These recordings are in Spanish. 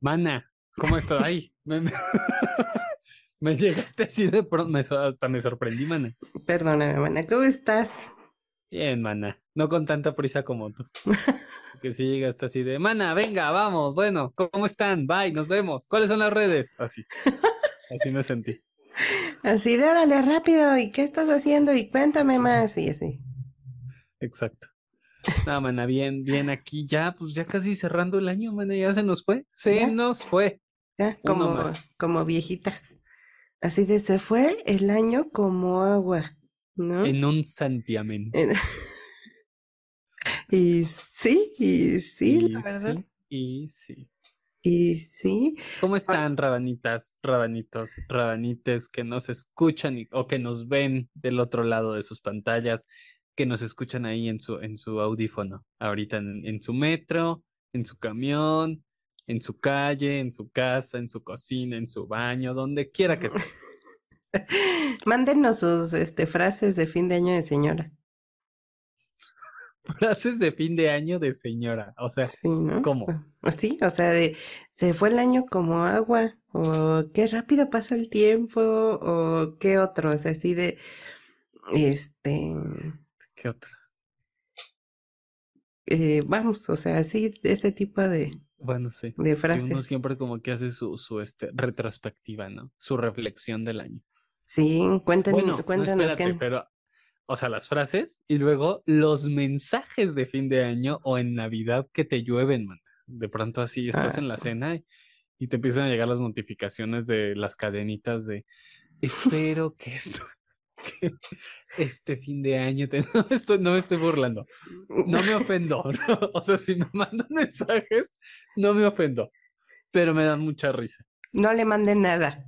Mana, ¿cómo estás? Ay, me, me- me llegaste así de pronto, me hasta me sorprendí, mana. Perdóname, mana, ¿cómo estás? Bien, mana, no con tanta prisa como tú. Que si llegaste así de, mana, venga, vamos, bueno, ¿cómo están? Bye, nos vemos. ¿Cuáles son las redes? Así, así me sentí. Así de órale, rápido, ¿y qué estás haciendo? Y cuéntame más, y así. Exacto. No, mana, bien, bien aquí ya, pues ya casi cerrando el año, mana, ya se nos fue, se Ya. nos fue. Ya, como, más. como viejitas. Así de se fue el año como agua, ¿no? En un santiamén. En- y sí, y sí, la verdad. sí, y sí. Y sí, ¿Cómo están, rabanitas, rabanitos, rabanites que nos escuchan y- o que nos ven del otro lado de sus pantallas, que nos escuchan ahí en su, en su audífono, ahorita en, en su metro, en su camión, en su calle, en su casa, en su cocina, en su baño, donde quiera que esté. mándenos sus este, frases de fin de año de señora. Frases de fin de año de señora, o sea, Sí, ¿no? ¿cómo? O sí, o sea, de se fue el año como agua, o qué rápido pasa el tiempo, o qué otro, o sea, así de, este, ¿qué otra? eh, vamos, o sea, de ese tipo de, Bueno, sí. de sí, uno frases. siempre como que hace su, su este, retrospectiva, ¿no? Su reflexión del año. Sí, cuéntenos, Bueno, no, cuéntanos espérate, pero, o sea, las frases y luego los mensajes de fin de año o en Navidad que te llueven, man. De pronto así estás Ah, en la sí. cena y, y te empiezan a llegar las notificaciones de las cadenitas de espero que esto, este fin de año te... no, me estoy, no me estoy burlando, no me ofendo, ¿no? o sea, si me mandan mensajes, no me ofendo, pero me dan mucha risa. No le manden nada.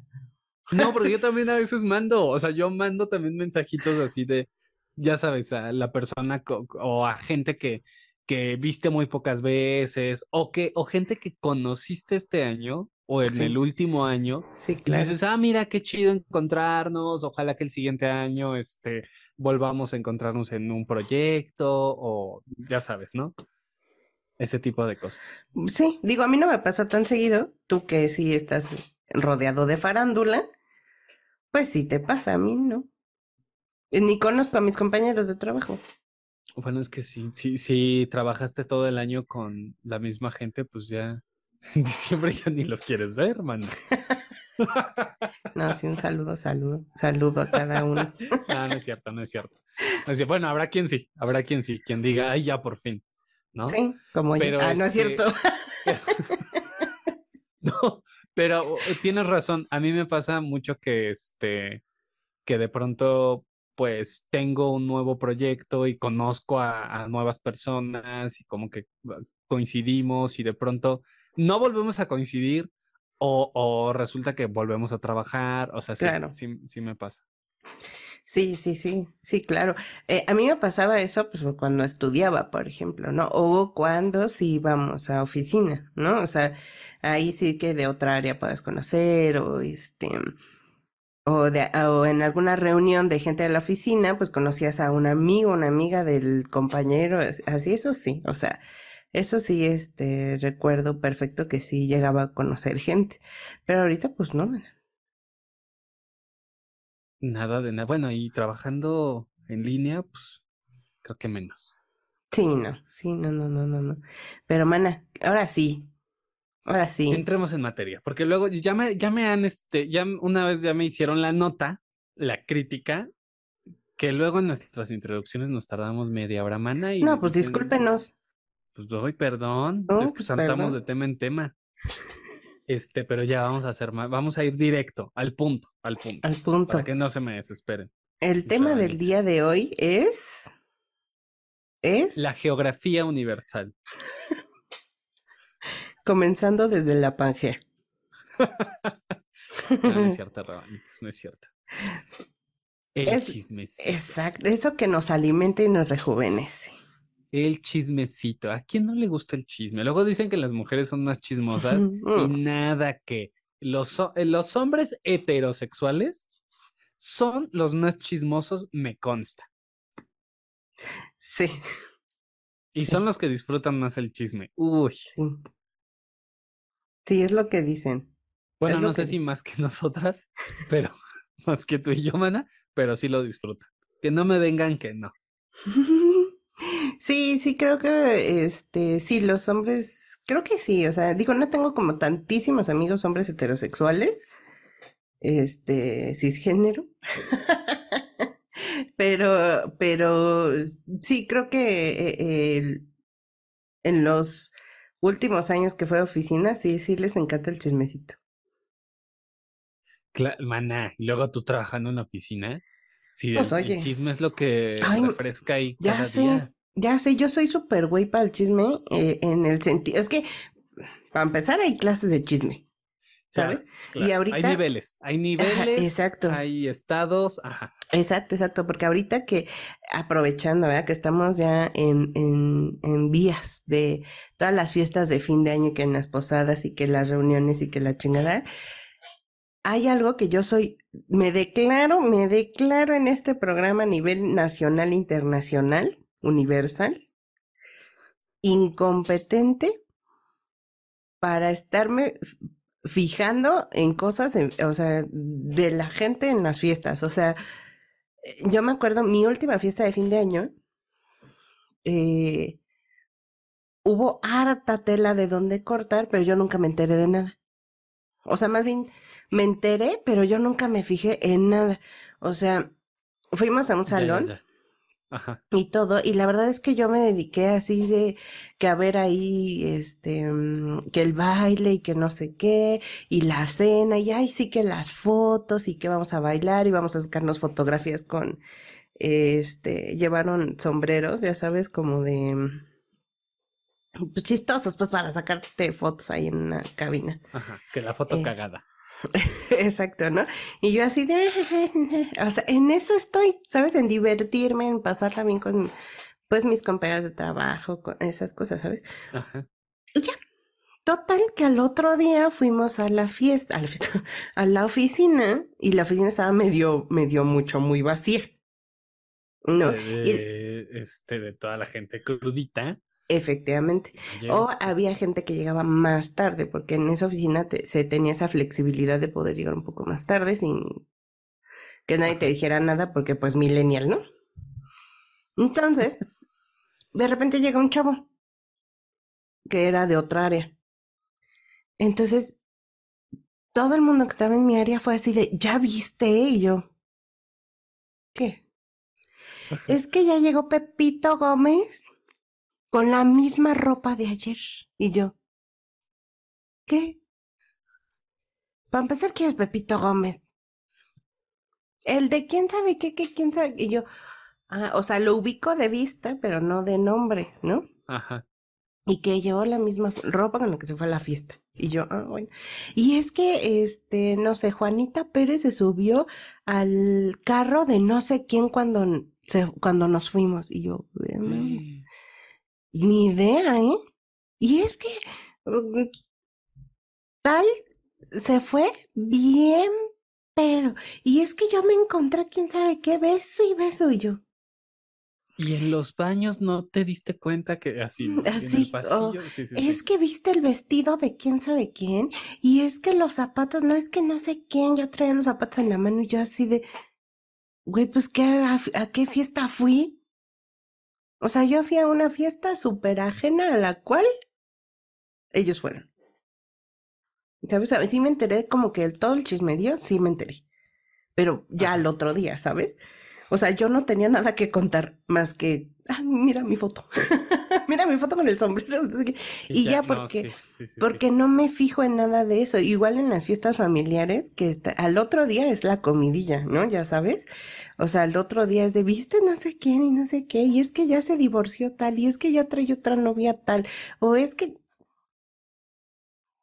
No, porque yo también a veces mando, o sea, yo mando también mensajitos así de, ya sabes, a la persona o a gente que, que viste muy pocas veces, o que, o gente que conociste este año o en Sí. el último año, Sí, y claro. dices, ah, mira, qué chido encontrarnos, ojalá que el siguiente año, este, volvamos a encontrarnos en un proyecto, o ya sabes, ¿no? Ese tipo de cosas. Sí, digo, a mí no me pasa tan seguido, tú que sí estás rodeado de farándula, pues sí te pasa, a mí no. Eh, Ni conozco a mis compañeros de trabajo. Bueno, es que sí, sí, si trabajaste todo el año con la misma gente, pues ya en diciembre ya ni los quieres ver, mano. No, sí, un saludo, saludo, saludo a cada uno. No, no es cierto, no es cierto. No es cier- Bueno, habrá quien sí, habrá quien sí, quien diga, ay, ya por fin, ¿no? Sí, como yo. Pero Ah, no es este, cierto. No, pero tienes razón. A mí me pasa mucho que este, que de pronto, pues tengo un nuevo proyecto y conozco a, a nuevas personas y como que coincidimos y de pronto no volvemos a coincidir o, o resulta que volvemos a trabajar. O sea, sí, Claro. sí, sí me pasa. Sí, sí, sí, sí, claro. Eh, a mí me pasaba eso pues cuando estudiaba, por ejemplo, ¿no? O cuando sí íbamos a oficina, ¿no? O sea, ahí sí que de otra área puedes conocer o este o de o en alguna reunión de gente de la oficina, pues conocías a un amigo, una amiga del compañero, as- así eso sí, o sea, eso sí este recuerdo perfecto que sí llegaba a conocer gente, pero ahorita pues no. Nada de nada. Bueno, y trabajando en línea, pues creo que menos. Sí, no, sí, no, no, no, no, no. Pero mana, ahora sí, ahora sí. Entremos en materia, porque luego ya me, ya me han, este, ya una vez ya me hicieron la nota, la crítica, que luego en nuestras introducciones nos tardamos media hora, mana, y No, pues dicen, discúlpenos. Pues doy perdón, No, es que pues, saltamos de tema en tema. Este, pero ya vamos a hacer más, vamos a ir directo, al punto, al punto, Al punto. para que no se me desesperen. El tema del día de hoy es. Es. La geografía universal. Comenzando desde la Pangea. No, no es cierto, rabanitos, no es cierto. El Es- chismecito. Exacto, eso que nos alimenta y nos rejuvenece. El chismecito. ¿A quién no le gusta el chisme? Luego dicen que las mujeres son más chismosas y nada que. Los, eh, los hombres heterosexuales son los más chismosos, me consta. Sí, Y Sí. son los que disfrutan más el chisme. Uy, sí. Sí, es lo que dicen. Bueno, no sé si más que nosotras, pero más que tú y yo, mana, pero sí lo disfrutan. Que no me vengan que no. Sí, sí, creo que, este, sí, los hombres, creo que sí, o sea, digo, no tengo como tantísimos amigos hombres heterosexuales, este, cisgénero, pero, pero sí, creo que eh, el- en los últimos años que fue a oficina, sí, sí les encanta el chismecito. Cla- mana, y luego tú trabajando en la oficina, si Pues, el, chisme es lo que Ay, refresca ahí Ya cada sé, día. Ya sé, yo soy súper güey para el chisme, eh, en el sentido, es que, para empezar, hay clases de chisme, ¿sabes? claro. Y Hay ahorita, niveles, hay niveles, exacto. hay estados, ajá. exacto, exacto, porque ahorita que, aprovechando, ¿verdad? Que estamos ya en, en, en vías de todas las fiestas de fin de año y que en las posadas y que las reuniones y que la chingada, hay algo que yo soy, me declaro, me declaro en este programa a nivel nacional, internacional, universal, incompetente para estarme fijando en cosas, en- o sea, de la gente en las fiestas. O sea, eh, yo me acuerdo, mi última fiesta de fin de año, eh, hubo harta tela de dónde cortar, pero yo nunca me enteré de nada. O sea, más bien me enteré, pero yo nunca me fijé en nada. O sea, fuimos a un Ya, ya, salón ya. Ajá. y todo, y la verdad es que yo me dediqué así de que a ver ahí, este, mm, que el baile y que no sé qué, y la cena, y ay, sí que las fotos, y que vamos a bailar, y vamos a sacarnos fotografías con, este, llevaron sombreros, ya sabes, como de, mm, pues, chistosos, pues para sacarte fotos ahí en una cabina. Ajá, que la foto Eh, cagada. Exacto, ¿no? Y yo así de, o sea, en eso estoy, ¿sabes? En divertirme, en pasarla bien con, pues, mis compañeros de trabajo, con esas cosas, ¿sabes? Ajá. Y ya, total, que al otro día fuimos a la fiesta, a la fiesta, a la oficina, y la oficina estaba medio, medio mucho, muy vacía, ¿no? De, Y de, este, de toda la gente crudita. Efectivamente. O había gente que llegaba más tarde, porque en esa oficina te- se tenía esa flexibilidad de poder llegar un poco más tarde sin que nadie te dijera nada, porque pues millennial, ¿no? Entonces, de repente llega un chavo que era de otra área. Entonces, todo el mundo que estaba en mi área fue así de, ¿ya viste? Y yo, ¿qué? Ajá. Es que ya llegó Pepito Gómez con la misma ropa de ayer. Y yo, ¿qué? Para empezar, ¿quién es Pepito Gómez? El de quién sabe qué, qué, quién sabe. Y yo, ah, o sea, lo ubico de vista, pero no de nombre, ¿no? Ajá. Y que llevó la misma ropa con la que se fue a la fiesta. Y yo, ah, bueno. Y es que, este, no sé, Juanita Pérez se subió al carro de no sé quién cuando, se, cuando nos fuimos. Y yo, "Mm, ni idea, ¿eh? Y es que mm, tal se fue bien pedo. Y es que yo me encontré quién sabe qué beso y beso. Y yo, Y en los baños no te diste cuenta que así, en el así, oh, pasillo, sí, sí, sí. es que viste el vestido de quién sabe quién. Y es que los zapatos, no es que no sé quién ya traía los zapatos en la mano. Y yo así de, güey, pues ¿qué, a, a qué fiesta fui? O sea, yo fui a una fiesta súper ajena a la cual ellos fueron. ¿Sabes? A ver, sí me enteré como que el- todo el chismerío, sí me enteré. Pero ya al otro día, ¿sabes? O sea, yo no tenía nada que contar más que, ah, mira mi foto. Mira mi foto con el sombrero. no. Y ya no, porque, sí, sí, sí, sí. porque no me fijo en nada de eso. Igual en las fiestas familiares, que está, al otro día es la comidilla, ¿no? Ya sabes. O sea, al otro día es de, viste no sé quién y no sé qué, y es que ya se divorció tal, y es que ya trae otra novia tal, o es que...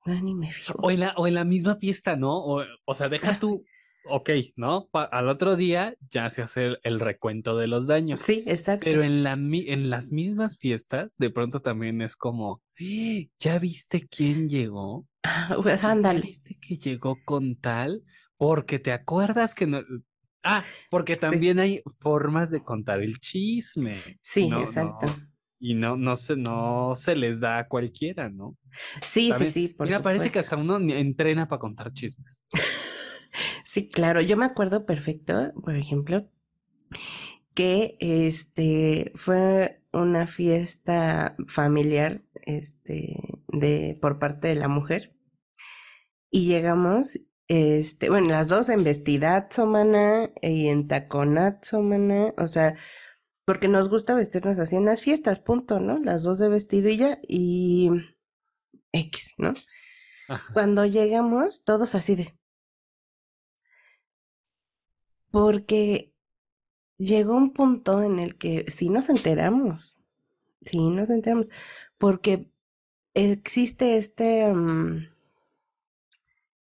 No, ni me fijo. O en la, o en la misma fiesta, ¿no? O, o sea, deja Ah, sí. tú, ok, ¿no? Pa- al otro día ya se hace el, recuento de los daños. Sí, exacto. Pero en, la, mi- en las mismas fiestas, de pronto también es como, "Eh, ¿ya viste quién llegó? Ah, pues ¿Ya ándale. viste que llegó con tal? Porque te acuerdas que no... Ah, porque Sí, también hay formas de contar el chisme. sí, No, exacto. no. y no, no, se, no se les da a cualquiera, ¿no? Sí, sí, sí. Por Mira, parece que hasta uno entrena para contar chismes. sí, claro. Yo me acuerdo perfecto, por ejemplo, que este fue una fiesta familiar este de por parte de la mujer y llegamos este bueno las dos en vestidazo mana y en taconazo mana o sea porque nos gusta vestirnos así en las fiestas punto no las dos de vestido y ya y x no cuando llegamos todos así de porque llegó un punto en el que sí nos enteramos, sí nos enteramos, porque existe este mm,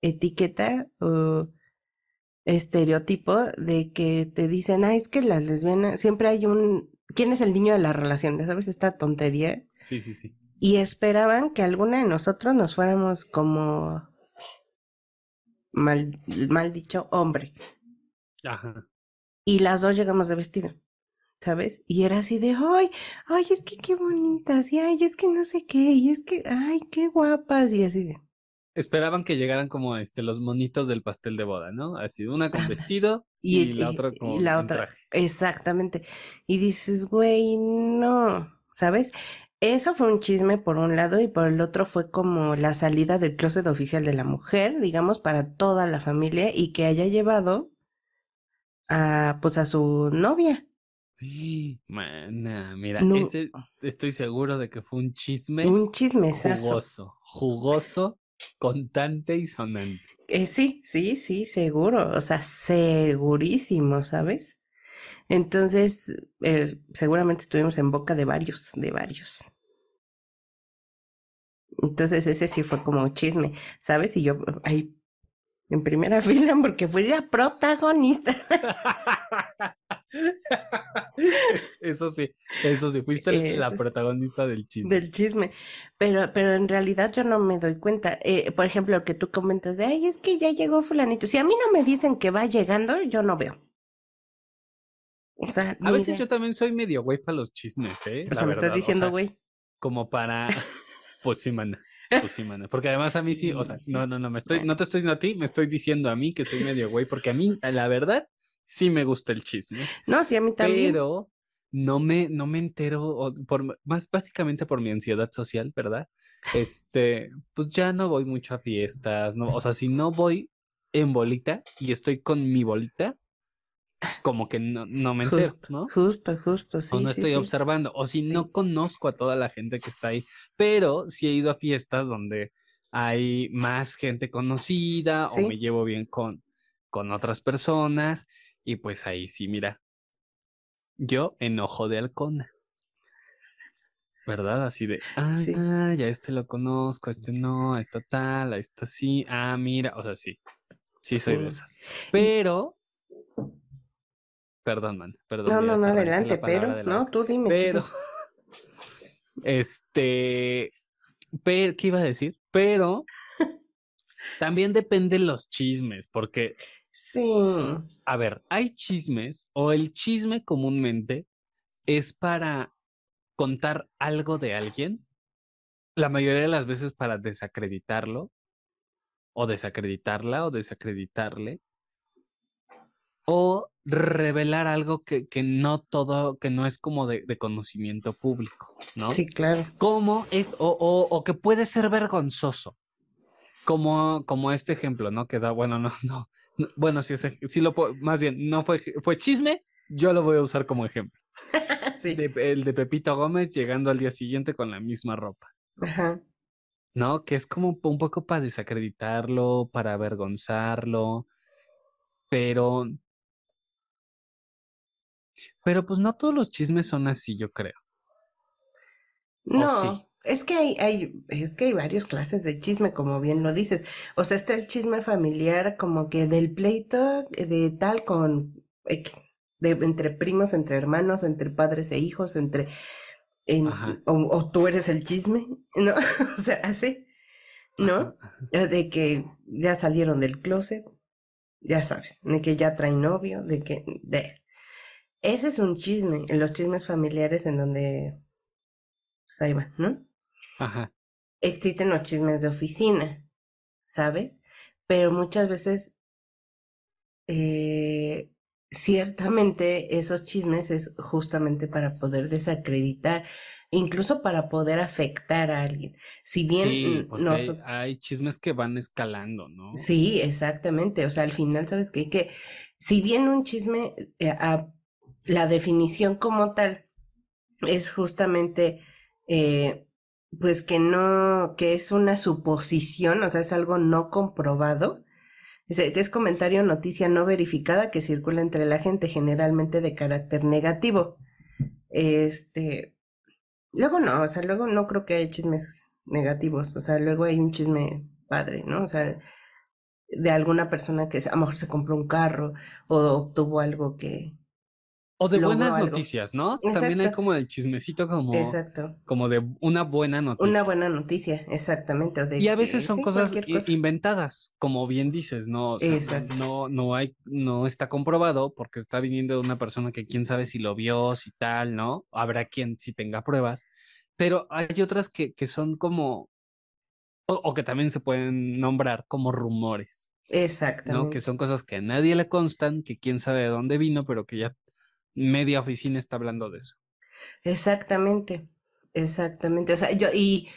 etiqueta o estereotipo de que te dicen, ah, es que las lesbianas, siempre hay un, ¿quién es el niño de la relación? ¿Sabes esta tontería? Sí, sí, sí. Y esperaban que alguna de nosotros nos fuéramos como mal, mal dicho hombre. Ajá y las dos llegamos de vestido, ¿sabes? Y era así de, ay, ay, es que qué bonitas, y ay, es que no sé qué, y es que, ay, qué guapas, y así de. Esperaban que llegaran como este los monitos del pastel de boda, ¿no? Así, una con vestido y, la otra con la otra, traje. Exactamente. Y dices, güey, no, ¿sabes? Eso fue un chisme por un lado y por el otro fue como la salida del closet oficial de la mujer, digamos, para toda la familia y que haya llevado a pues a su novia. Mana, mira, ese estoy seguro de que fue un chisme. Un chisme Jugoso, jugoso, contante y sonante. Eh, sí, sí, sí, seguro. O sea, segurísimo, ¿sabes? Entonces, eh, seguramente estuvimos en boca de varios, de varios. Entonces, ese sí fue como chisme, ¿sabes? Y yo ahí en primera fila porque fui la protagonista. Eso sí, eso sí, fuiste la protagonista del chisme. Del chisme, pero, pero en realidad yo no me doy cuenta. Eh, por ejemplo, que tú comentas de, ay, es que ya llegó fulanito. Si a mí no me dicen que va llegando, yo no veo. O sea, a veces yo también soy medio güey para los chismes, ¿eh? O sea, me estás diciendo güey. como para, pues sí, man. Pues sí, Porque además a mí sí, o sea, no, no, no, me estoy, no te estoy diciendo a ti, me estoy diciendo a mí que soy medio güey, porque a mí, la verdad, sí me gusta el chisme. No, sí, a mí también. Pero no me, no me entero, por, más básicamente por mi ansiedad social, ¿verdad? Este, pues ya no voy mucho a fiestas, no, o sea, si no voy en bolita y estoy con mi bolita, como que no, no me entero, ¿no? Justo, justo, sí. O no estoy observando, o si no conozco a toda la gente que está ahí, pero sí he ido a fiestas donde hay más gente conocida o me llevo bien con, con otras personas y pues ahí sí, mira, yo enojo de halcona. ¿Verdad? Así de, ah, ya este lo conozco, este no, esta tal, esta sí, ah, mira, o sea, sí, sí soy de esas. Pero Perdón, man, perdón. No, no, no, adelante, pero, no, tú dime. Pero, este, pero, ¿qué iba a decir? Pero también dependen los chismes, porque, sí. A ver, hay chismes, o el chisme comúnmente es para contar algo de alguien, la mayoría de las veces para desacreditarlo, o desacreditarla, o desacreditarle, o revelar algo que, que, no todo, que no es como de, de, conocimiento público, ¿no? Sí, claro. Como es, o, o, o, que puede ser vergonzoso, como, como este ejemplo, ¿no? Que da, bueno, no, no, bueno, sí, sí lo puedo, más bien, no fue, fue chisme, yo lo voy a usar como ejemplo. sí. el de Pepito Gómez llegando al día siguiente con la misma ropa. Ajá. ¿No? Que es como un poco para desacreditarlo, para avergonzarlo, pero pero pues no todos los chismes son así, yo creo. No, es que hay, hay, es que hay varias clases de chisme, como bien lo dices. O sea, está el chisme familiar, como que del pleito de tal con de, entre primos, entre hermanos, entre padres e hijos, entre o, tú eres el chisme, ¿no? o sea, así, ¿no? De que ya salieron del closet, ya sabes, de que ya trae novio, de que de ese es un chisme, en los chismes familiares en donde pues ahí ¿no? Ajá. Existen los chismes de oficina, ¿sabes? Pero muchas veces, eh, ciertamente esos chismes es justamente para poder desacreditar, incluso para poder afectar a alguien. Si bien Sí, hay, chismes que van escalando, ¿no? Sí, exactamente. O sea, al final, ¿sabes qué? Que si bien un chisme, eh, a la definición como tal es justamente, eh, pues que no, que es una suposición, o sea, es algo no comprobado. Es, que es comentario noticia no verificada que circula entre la gente, generalmente de carácter negativo. Este, luego no, o sea, luego no creo que haya chismes negativos, o sea, luego hay un chisme padre, ¿no? O sea, de alguna persona que a lo mejor se compró un carro o obtuvo algo que O de buenas algo. noticias, ¿no? También hay Exacto, como el chismecito como, exacto. como de una buena Una noticia. buena noticia, exactamente. O Y de a veces que son sí, cosas cosa. inventadas, como bien dices, ¿no? O sea, Exacto. no, no hay, no está comprobado porque está viniendo de una persona que quién sabe si lo vio, si tal, ¿no? Habrá quien si tenga pruebas, pero hay otras que, que son como, o, o que también se pueden nombrar como rumores, ¿no? Que Exactamente. son cosas que a nadie le constan, que quién sabe de dónde vino, pero que ya media oficina está hablando de eso. Exactamente. Exactamente. O sea, yo, y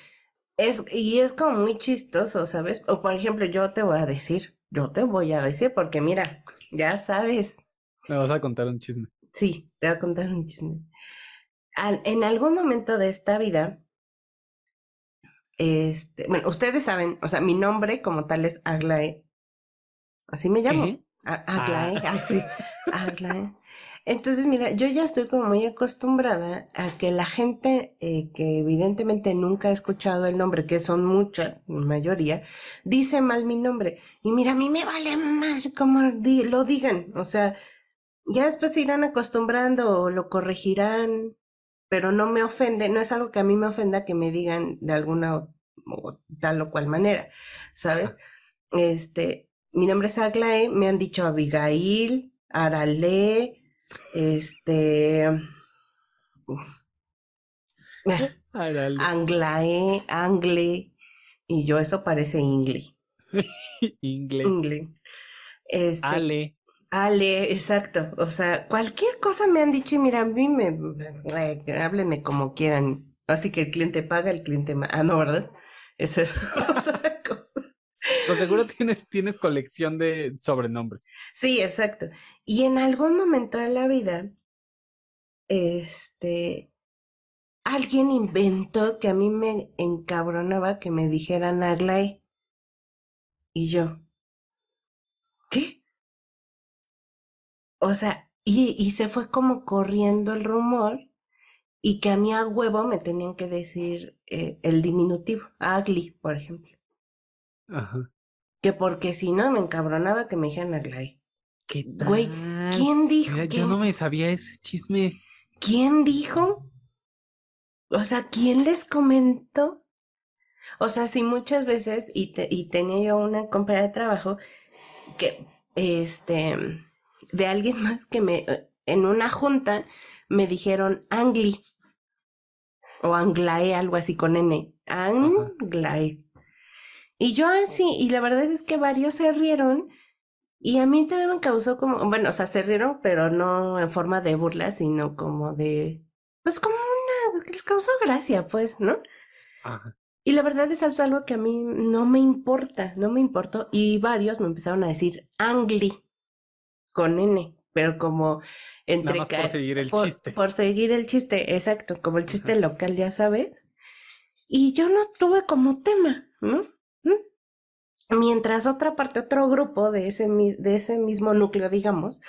es, y es como muy chistoso, ¿sabes? O por ejemplo, yo te voy a decir, yo te voy a decir, porque mira, ya sabes, Me vas a contar un chisme. sí, te voy a contar un chisme. Al- en algún momento de esta vida, este, bueno, ustedes saben, o sea, mi nombre como tal es Aglae, así me llamo, ¿Qué? A- Ah, Aglae, así, Aglae. Entonces, mira, yo ya estoy como muy acostumbrada a que la gente eh, que evidentemente nunca ha escuchado el nombre, que son muchas, mayoría, dice mal mi nombre. Y mira, a mí me vale madre como di- lo digan. O sea, ya después se irán acostumbrando o lo corregirán, pero no me ofende, no es algo que a mí me ofenda que me digan de alguna o, o tal o cual manera, ¿sabes? Este, mi nombre es Aglae, me han dicho Abigail, Arale, este. Anglae, Angle, y yo eso parece Ingle, Ingle. Ingle. Este, Ale. Ale, exacto. O sea, cualquier cosa me han dicho y mira, a mí me, me- eh, háblenme como quieran. Así que el cliente paga, el cliente ma- Ah, no, ¿verdad? Esa es otra cosa. Pues seguro tienes, tienes colección de sobrenombres. Sí, exacto. Y en algún momento de la vida, este, alguien inventó que a mí me encabronaba que me dijeran Aglae. Y yo, ¿qué? O sea, y, y se fue como corriendo el rumor y que a mí a huevo me tenían que decir eh, el diminutivo, Agli, por ejemplo. Ajá. Que porque si no me encabronaba que me dijeran Aglae. ¿Qué Güey, tal? ¿quién dijo? Mira, yo ¿Quién, no me sabía ese chisme. ¿Quién dijo? O sea, ¿quién les comentó? O sea, si muchas veces, y, te- y tenía yo una compañera de trabajo que, este, de alguien más que me, en una junta me dijeron Angli o Anglae, algo así con N. Anglae. Y yo así, y la verdad es que varios se rieron y a mí también me causó como, bueno, o sea, se rieron, pero no en forma de burla, sino como de, pues como una, les causó gracia, pues, ¿no? Ajá. Y la verdad es algo- que a mí no me importa, no me importó. Y varios me empezaron a decir Angli con N, pero como Nada entre más por seguir el por, chiste. por seguir el chiste, exacto, como el chiste local, ya sabes. Y yo no tuve como tema, ¿no? Mientras otra parte, otro grupo de ese, de ese mismo núcleo, digamos,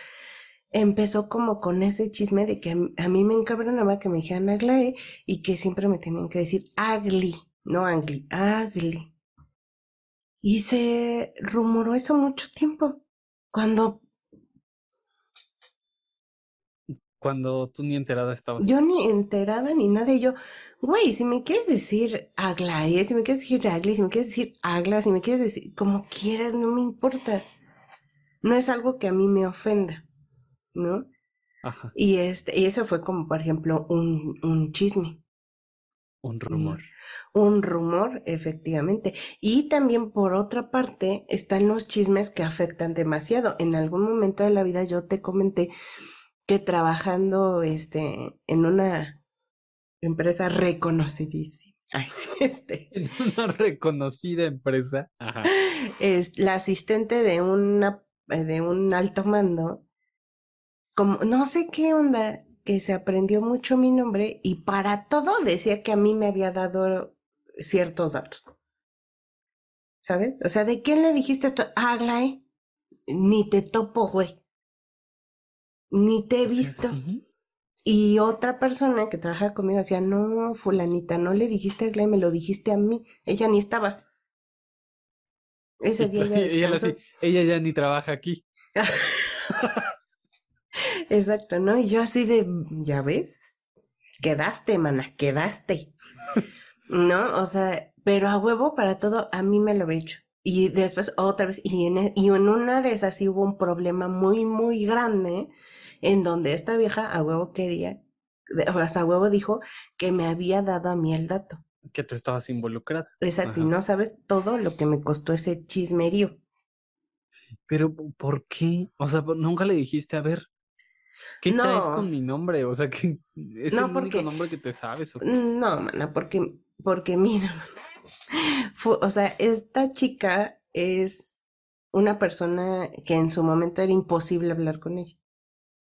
empezó como con ese chisme de que a mí- a mí me encabronaba que me dijeran Aglae y que siempre me tenían que decir Agli, no Angli, Agli. Y se rumoró eso mucho tiempo. Cuando Cuando tú ni enterada estabas. yo ni enterada ni nada, y yo, güey, si me quieres decir Aglae, si me quieres decir Agli, si me quieres decir Agla, si me quieres decir como quieras, no me importa. No es algo que a mí me ofenda, ¿no? Ajá. Y este, y eso fue como, por ejemplo, un, un chisme. Un rumor. Un rumor, efectivamente. Y también por otra parte están los chismes que afectan demasiado. En algún momento de la vida yo te comenté que trabajando este, en una empresa reconocidísima. este. En una reconocida empresa. Es la asistente de una de un alto mando. Como, no sé qué onda, que se aprendió mucho mi nombre y para todo decía que a mí me había dado ciertos datos. ¿Sabes? O sea, ¿de quién le dijiste esto? Ah, ni te topo, güey. Ni te he visto. Y otra persona que trabaja conmigo decía, no, fulanita, no le dijiste a Aglae, me lo dijiste a mí. Ella ni estaba. Ese día ella, ella ya ni trabaja aquí. Exacto, ¿no? Y yo así de, ya ves, quedaste, mana, quedaste. ¿No? O sea, pero a huevo para todo, a mí me lo he hecho. Y después otra vez, y en, e, y en una de esas sí hubo un problema muy, muy grande, en donde esta vieja a huevo quería, o hasta a huevo dijo que me había dado a mí el dato. Que tú estabas involucrada. Exacto, y no sabes todo lo que me costó ese chismerío. Pero, ¿por qué? O sea, nunca le dijiste, a ver, ¿Qué traes con mi nombre? O sea, que es el único nombre que te sabes. No, mana, porque, porque mira, o sea, esta chica es una persona que en su momento era imposible hablar con ella.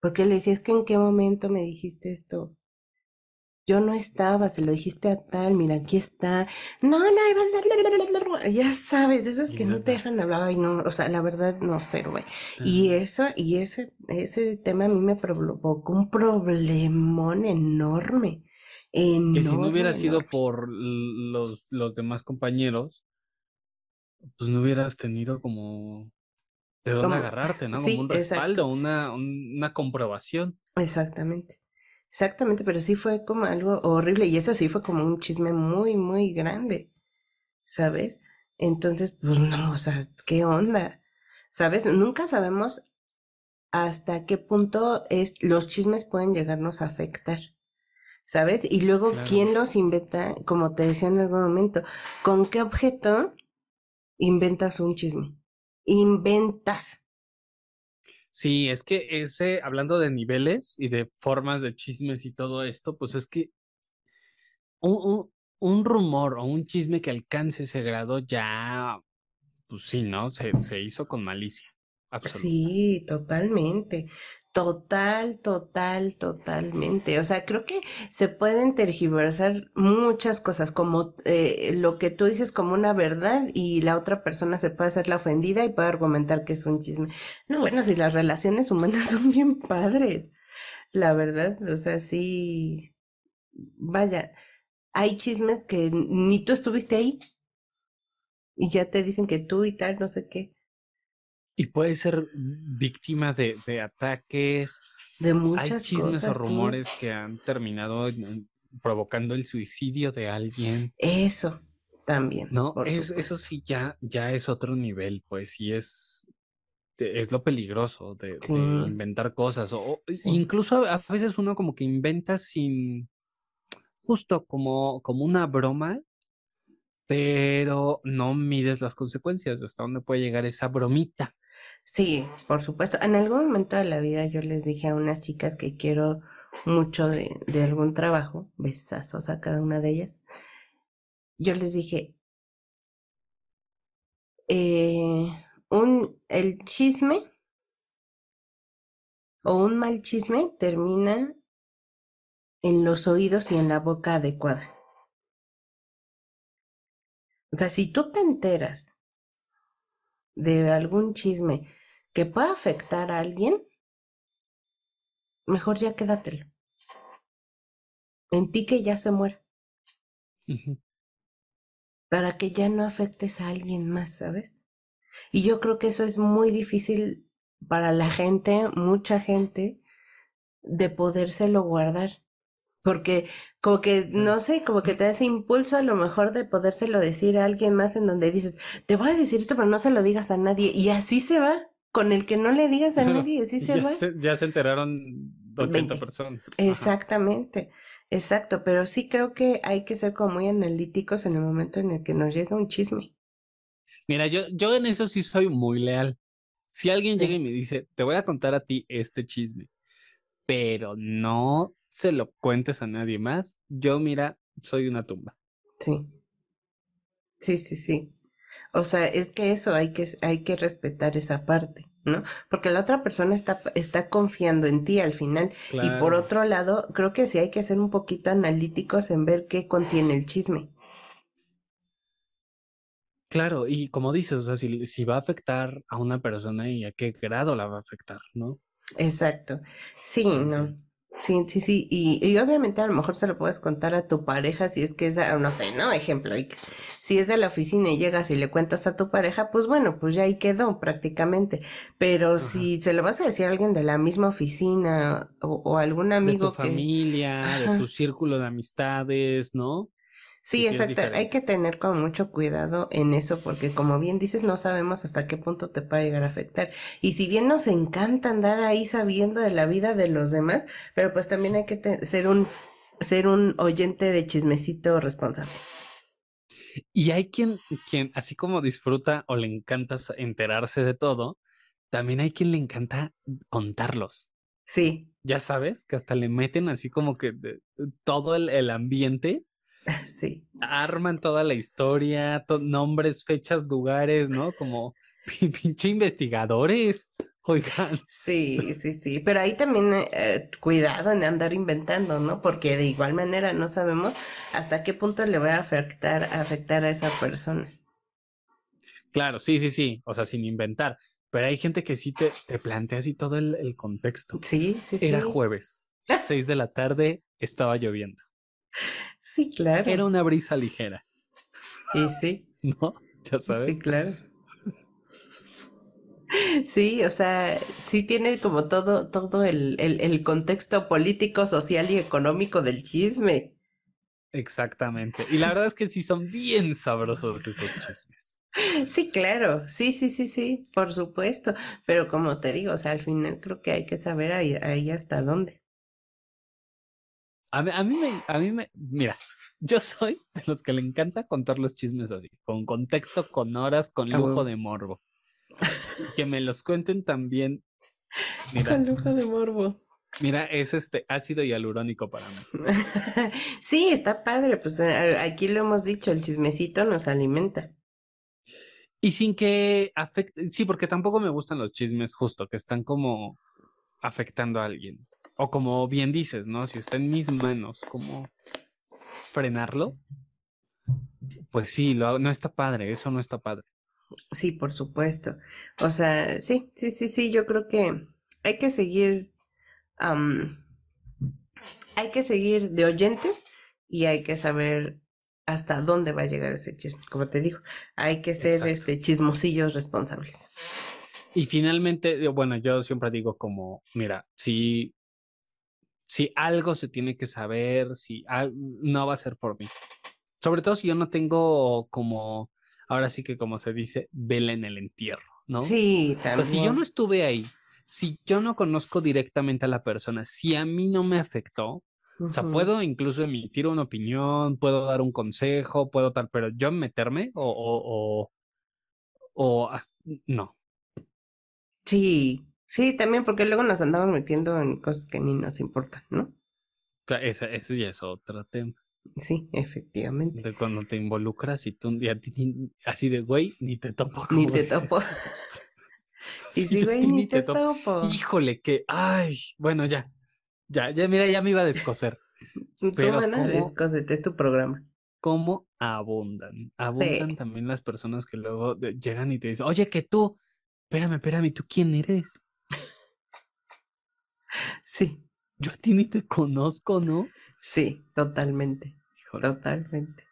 Porque le decía, es que en qué momento me dijiste esto yo no estaba, se lo dijiste a tal, mira, aquí está. No, no, ya sabes, de esos que no te dejan hablar, y no, o sea, la verdad, no sé, güey. Y eso, y ese, ese tema a mí me provocó un problemón enorme. enorme que si no hubiera sido por los, los demás compañeros, pues no hubieras tenido como de dónde agarrarte, ¿no? Como un respaldo, una, una comprobación. Exactamente. Exactamente, pero sí fue como algo horrible y eso sí fue como un chisme muy, muy grande, ¿sabes? Entonces, pues no, o sea, ¿qué onda? ¿Sabes? Nunca sabemos hasta qué punto es, los chismes pueden llegarnos a afectar, ¿sabes? Y luego, ¿quién los inventa? Como te decía en algún momento, ¿con qué objeto inventas un chisme? Inventas. Sí, es que ese, hablando de niveles y de formas de chismes y todo esto, pues es que un, un, rumor o un chisme que alcance ese grado ya, pues sí, ¿no? Se, se hizo con malicia. Sí, totalmente. Total, total, totalmente. O sea, creo que se pueden tergiversar muchas cosas, como eh, lo que tú dices como una verdad y la otra persona se puede hacer la ofendida y puede argumentar que es un chisme. No, bueno, si las relaciones humanas son bien padres, la verdad. O sea, sí, vaya, hay chismes que ni tú estuviste ahí y ya te dicen que tú y tal, no sé qué. Y puede ser víctima de, de ataques. De muchas Hay chismes o rumores que han terminado provocando el suicidio de alguien. Eso también. No, eso sí ya, ya es otro nivel, pues sí es, es lo peligroso de, inventar cosas. O, incluso a veces uno como que inventa sin, justo como, como una broma, pero no mides las consecuencias de hasta dónde puede llegar esa bromita. Sí, por supuesto. En algún momento de la vida yo les dije a unas chicas que quiero mucho de, algún trabajo, besazos a cada una de ellas, yo les dije, eh, un, el chisme o un mal chisme termina en los oídos y en la boca adecuada. O sea, si tú te enteras de algún chisme que pueda afectar a alguien, mejor ya quédatelo. En ti que ya se muera. Para que ya no afectes a alguien más, ¿sabes? Y yo creo que eso es muy difícil para la gente, mucha gente, de podérselo guardar. Porque como que, no sé, como que te da ese impulso a lo mejor de podérselo decir a alguien más en donde dices, te voy a decir esto, pero no se lo digas a nadie. Y así se va, con el que no le digas a nadie, así se va. ya se enteraron 80 personas. Exactamente, Exacto, pero sí creo que hay que ser como muy analíticos en el momento en el que nos llega un chisme. Mira, yo, yo en eso sí soy muy leal. Si alguien llega y me dice, te voy a contar a ti este chisme, pero no se lo cuentes a nadie más, yo mira, soy una tumba. sí, sí, sí, sí. O sea, es que eso hay que, hay que respetar esa parte, ¿no? Porque la otra persona está, está confiando en ti al final. Y por otro lado, creo que sí hay que ser un poquito analíticos en ver qué contiene el chisme. claro, y como dices, o sea, si, si va a afectar a una persona y a qué grado la va a afectar, ¿no? Exacto. Sí, no. Sí, sí, sí. Y, y obviamente a lo mejor se lo puedes contar a tu pareja si es que es, no sé, no, ejemplo. Si es de la oficina y llegas y le cuentas a tu pareja, pues bueno, pues ya ahí quedó prácticamente. Pero Ajá. si se lo vas a decir a alguien de la misma oficina o, o algún De tu amigo que, familia, de tu círculo de amistades, ¿no? Sí, exacto. Hay que tener como mucho cuidado en eso porque como bien dices, no sabemos hasta qué punto te puede llegar a afectar. Y si bien nos encanta andar ahí sabiendo de la vida de los demás, pero pues también hay que ser un ser un oyente de chismecito responsable. Y hay quien, quien, así como disfruta o le encanta enterarse de todo, también hay quien le encanta contarlos. Sí, Ya sabes, que hasta le meten así como que de- todo el, el ambiente, sí. arman toda la historia, to- nombres, fechas, lugares, ¿no? Como pin- pinche investigadores. Oigan, Sí, sí, sí, pero ahí también eh, eh, cuidado en andar inventando, ¿no? Porque de igual manera no sabemos hasta qué punto le va a afectar, afectar a esa persona. claro, sí, sí, sí, o sea, sin inventar. Pero hay gente que sí te, te plantea así todo el, el contexto. Sí, sí, Era sí. jueves, seis de la tarde, estaba lloviendo. Sí, Era claro. una brisa ligera, Y sí, ¿no? Ya sí, sabes. claro. Sí, o sea, sí tiene como todo, todo el, el, el contexto político, social y económico del chisme. Exactamente. Y la verdad es que sí son bien sabrosos esos chismes. Sí, claro, sí, sí, sí, sí, por supuesto. Pero como te digo, o sea, al final creo que hay que saber ahí, ahí hasta dónde. A mí, a mí me, a mí me, mira, yo soy de los que le encanta contar los chismes así, con contexto, con horas, con lujo de morbo. Que me los cuenten también. Con Mira, lujo de morbo. mira, es este ácido hialurónico para mí. Sí, está padre, pues a- aquí lo hemos dicho, el chismecito nos alimenta. Y sin que afecte, sí, porque tampoco me gustan los chismes justo, que están como afectando a alguien. O como bien dices, ¿no? Si está en mis manos, como frenarlo, pues sí, lo, hago- no está padre, eso no está padre. Sí, por supuesto. O sea, sí, sí, sí, sí, yo creo que hay que seguir, hay que seguir de oyentes y hay que saber hasta dónde va a llegar ese chisme. Como te digo, hay que ser Exacto. este chismosillos responsables. Y finalmente, bueno, yo siempre digo como, mira, si, si algo se tiene que saber, si al- no va a ser por mí. Sobre todo si yo no tengo como, ahora sí que como se dice, vela en el entierro, ¿no? Sí, O sea, si yo no también. estuve ahí, si yo no conozco directamente a la persona, si a mí no me afectó, o sea, puedo incluso emitir una opinión, puedo dar un consejo, puedo tal, pero yo meterme o, o, o, no. Sí, sí, también porque luego nos andamos metiendo en cosas que ni nos importan, ¿no? Cla- Ese, ese ya es otro tema. Sí, efectivamente. De cuando te involucras y tú a ti ni- así de güey, ni te topo Ni te dices. topo. Y Sí, a güey, ni ni te te topo. topo. Híjole, que, ay, bueno, ya, ya, ya, mira, ya me iba a descoser. Tú, Pero mana, cómo, descósete, es tu programa. cómo abundan, abundan Sí, también las personas que luego llegan y te dicen, oye, que tú, espérame, espérame, ¿tú quién eres? sí, Yo a ti ni te conozco, ¿no? sí, totalmente, Híjole, totalmente.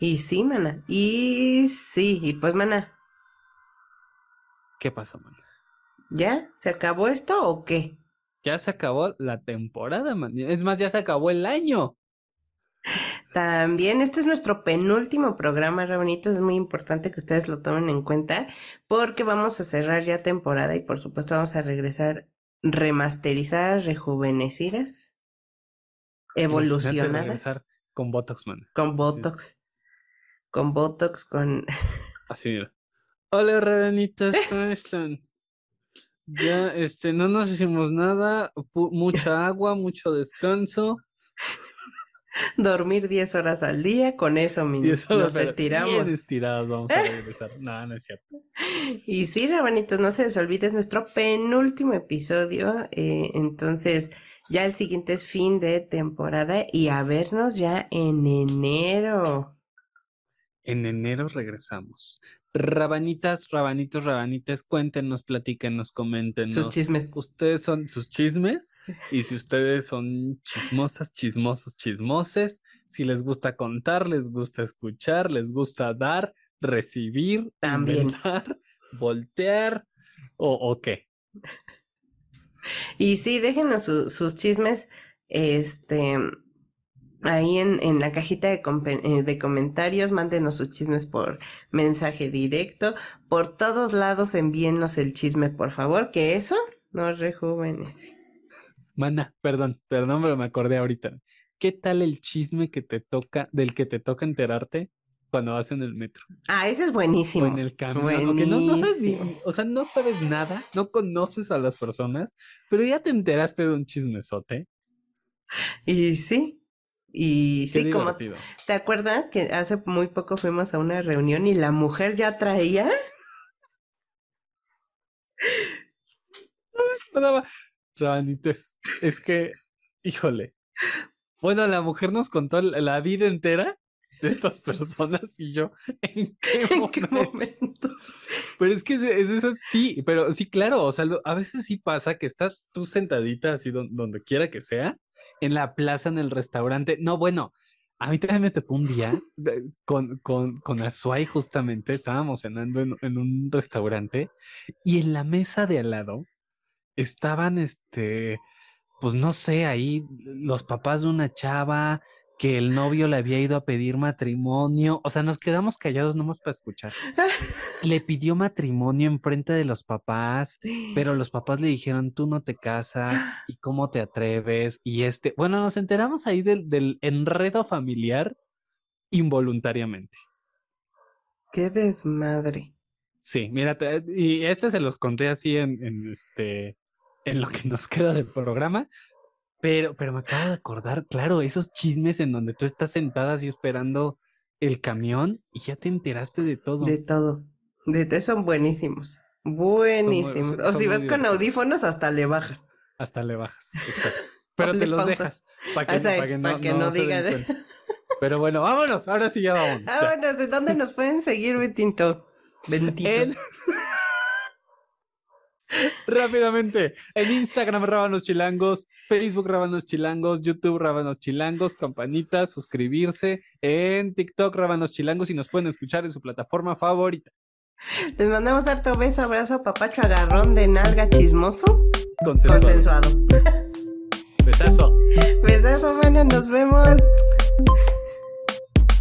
Y sí, mana, y sí, y pues, mana, ¿qué pasó, man? ¿ya? ¿Se acabó esto o qué? Ya se acabó la temporada, man. Es más, ya se acabó el año. También este es nuestro penúltimo programa, re bonito, es muy importante que ustedes lo tomen en cuenta porque vamos a cerrar ya temporada y por supuesto vamos a regresar remasterizadas, rejuvenecidas evolucionadas. con Botox, man. Con Sí. Botox. Con Botox, con... Así mira. Hola, radanitas, ¿cómo están? Ya, este, no nos hicimos nada, mucha agua, mucho descanso. Dormir 10 horas al día, con eso eso, nos estiramos. Bien estirados vamos a regresar. No, no es cierto. Y sí, rabanitos, no se les olvide, es nuestro penúltimo episodio. eh, entonces, ya el siguiente es fin de temporada y a vernos ya en enero. En enero regresamos. Rabanitas, rabanitos, rabanitas, cuéntenos, platíquenos, coméntenos. Sus chismes. Ustedes son sus chismes y si ustedes son chismosas, chismosos, chismoses, si les gusta contar, les gusta escuchar, les gusta dar, recibir, También. inventar, voltear o, o qué. Y sí, déjenos su- sus chismes, este, ahí en, en la cajita de, eh, de comentarios, mándenos sus chismes por mensaje directo, por todos lados envíennos el chisme, por favor, que eso nos rejuvenece. Mana, perdón, perdón, pero me acordé ahorita. ¿Qué tal el chisme que te toca, del que te toca enterarte cuando vas en el metro Ah, ese es o buenísimo. en el camión? O que no, no sabes ni- o sea, no sabes nada, no conoces a las personas, pero ya te enteraste de un chismesote. Y sí, y Qué sí, como. ¿te acuerdas que hace muy poco fuimos a una reunión y la mujer ya traía? No daba- Rabanites, es que, híjole. Bueno, la mujer nos contó la vida entera de estas personas y yo, ¿en qué ¿En qué momento? Pero es que es, es eso, sí, pero sí, claro, o sea, lo- a veces sí pasa que estás tú sentadita así don- donde quiera que sea, en la plaza, en el restaurante. No, bueno, a mí también me tocó un día con, con, con Azuay justamente, estábamos cenando en, en un restaurante y en la mesa de al lado estaban, este, pues no sé, ahí los papás de una chava que el novio le había ido a pedir matrimonio, o sea, nos quedamos callados nomás para escuchar. Le pidió matrimonio enfrente de los papás, pero los papás le dijeron, tú no te casas, y cómo te atreves, y este, bueno, nos enteramos ahí del, del enredo familiar involuntariamente. Qué desmadre. Sí, mira, y este se los conté así en, en este, en lo que nos queda del programa, pero, pero me acabo de acordar, claro, esos chismes en donde tú estás sentada así esperando el camión y ya te enteraste de todo. De todo. De te son buenísimos. Buenísimos. o son si vas con audífonos, hasta le bajas. Hasta le bajas, exacto. Pero te los pausas. dejas para que, sí, pa' que no, pa' que no diga de-. Pero bueno, vámonos, ahora sí ya vámonos. ya. Ah, bueno, ¿de dónde nos pueden seguir, Betinto? Bentito. En- Rápidamente, en Instagram Rábanos Chilangos, Facebook Rábanos Chilangos, YouTube Rábanos Chilangos, campanita, suscribirse, en TikTok Rábanos Chilangos y nos pueden escuchar en su plataforma favorita. Les mandamos harto beso, abrazo, papacho, agarrón de nalga chismoso. Consensuado. Consensuado. Besazo. Besazo, bueno, nos vemos.